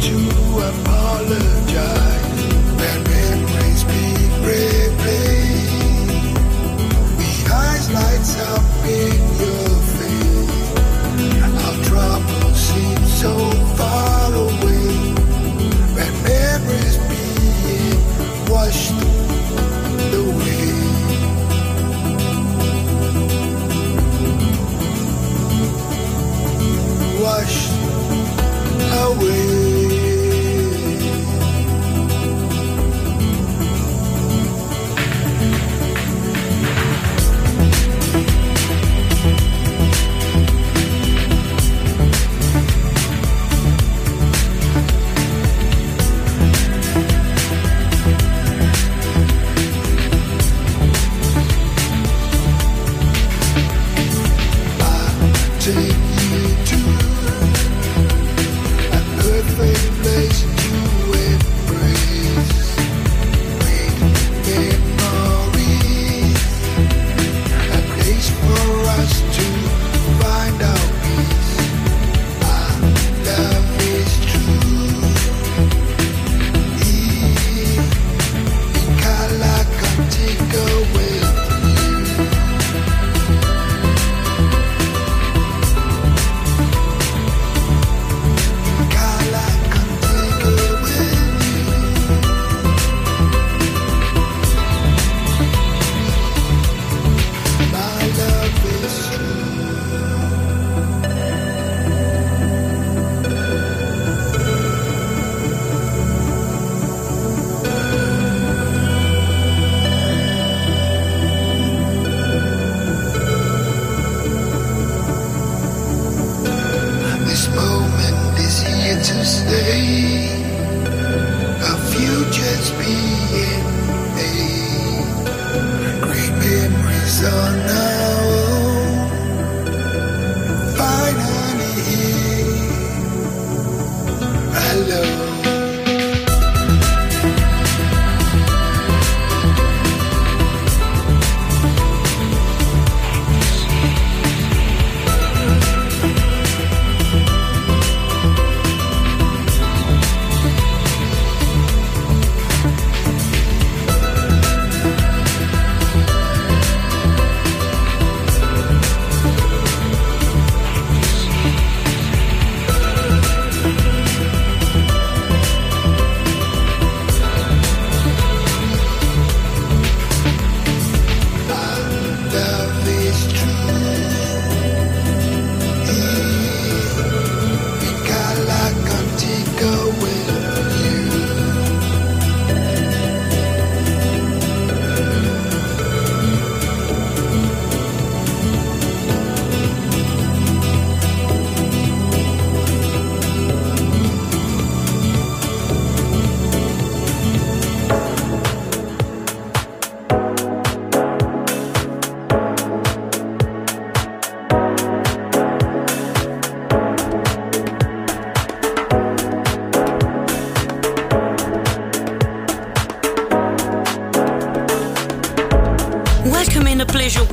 to apologize.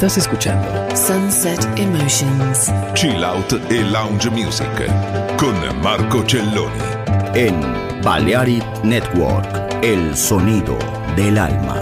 Estás escuchando Sunset Emotions. Chill Out e Lounge Music con Marco Celloni. En Balearic Network, el sonido del alma.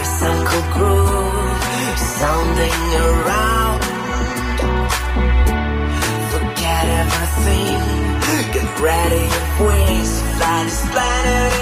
Some cool groove sounding around. Forget everything, get ready if wings, fly this planet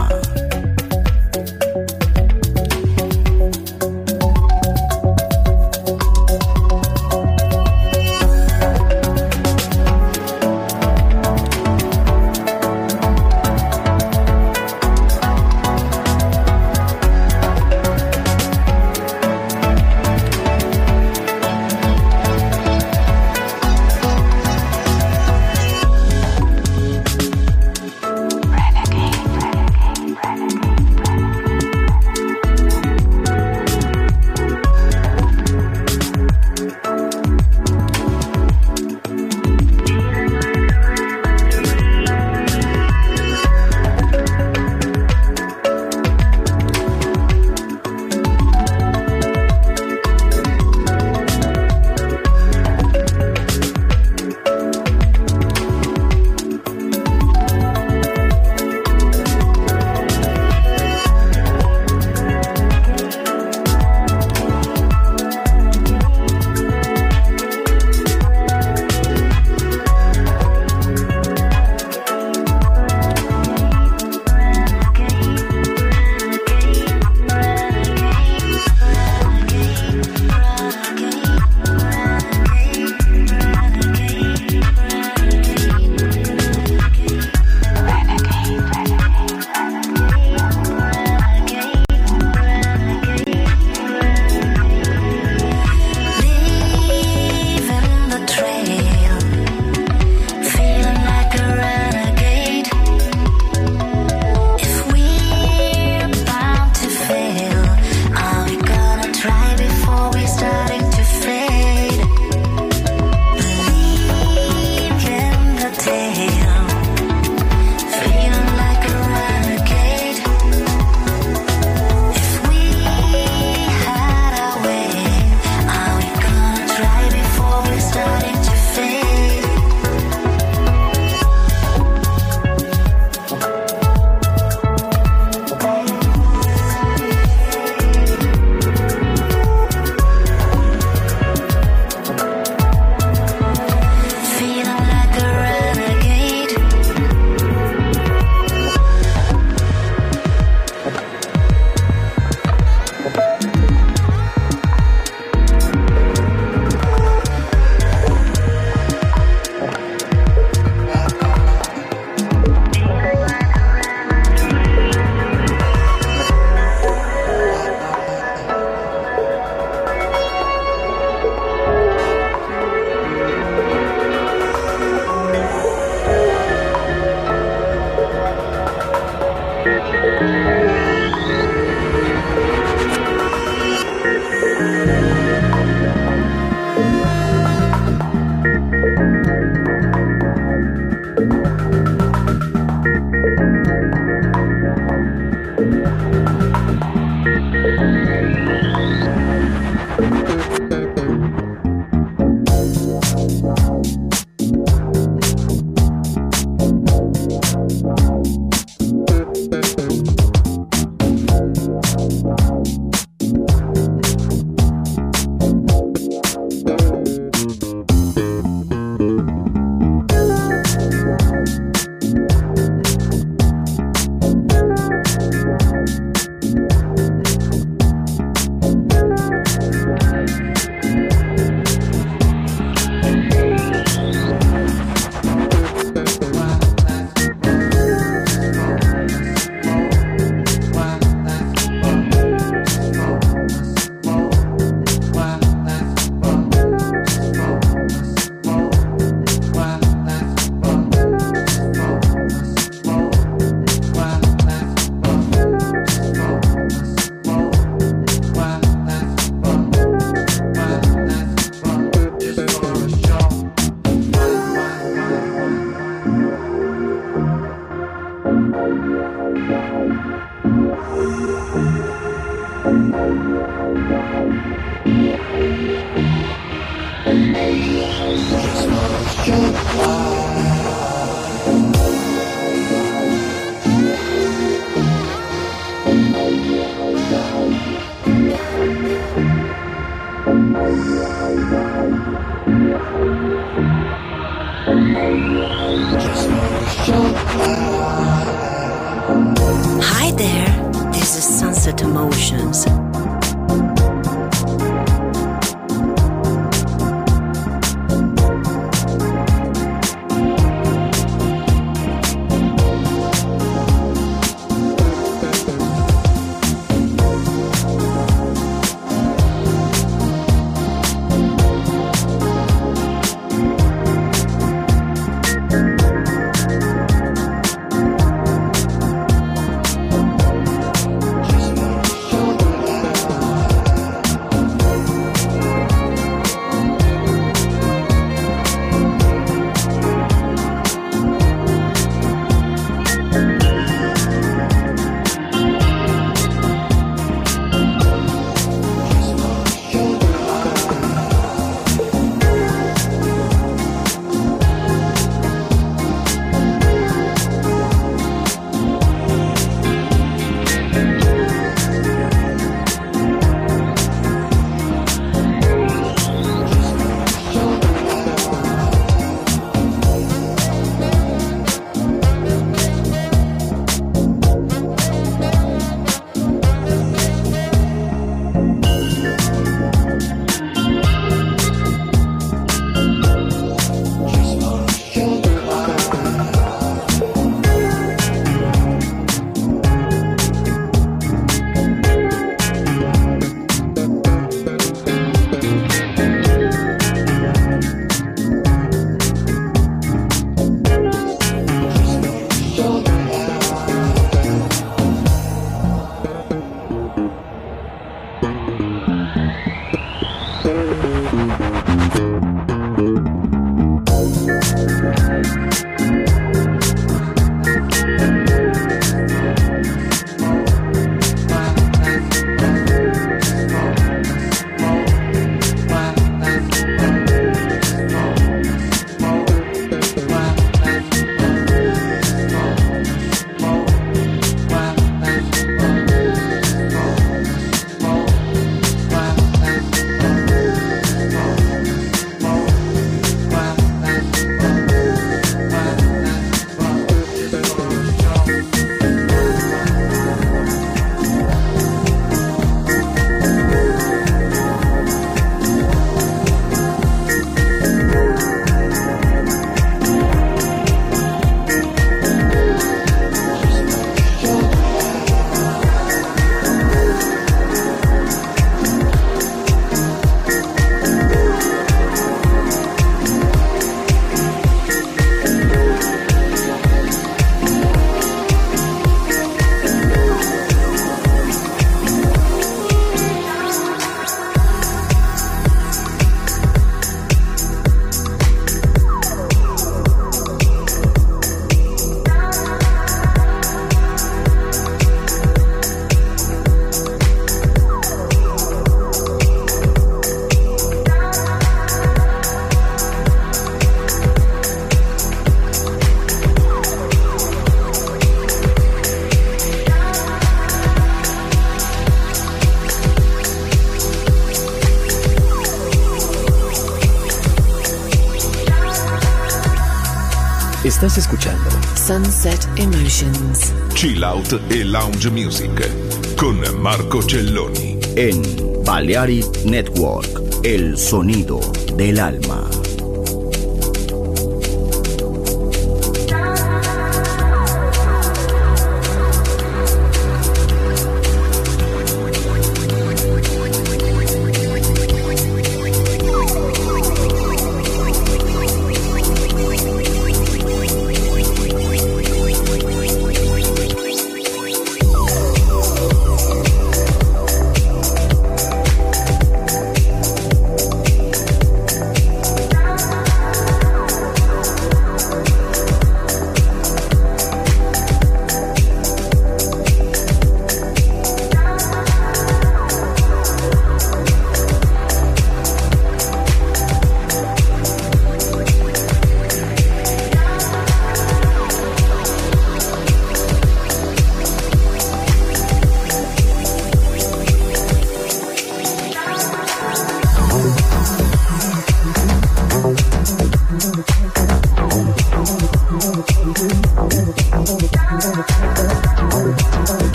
Chill Out e Lounge Music con Marco Celloni. En Balearic Network, el sonido del alma.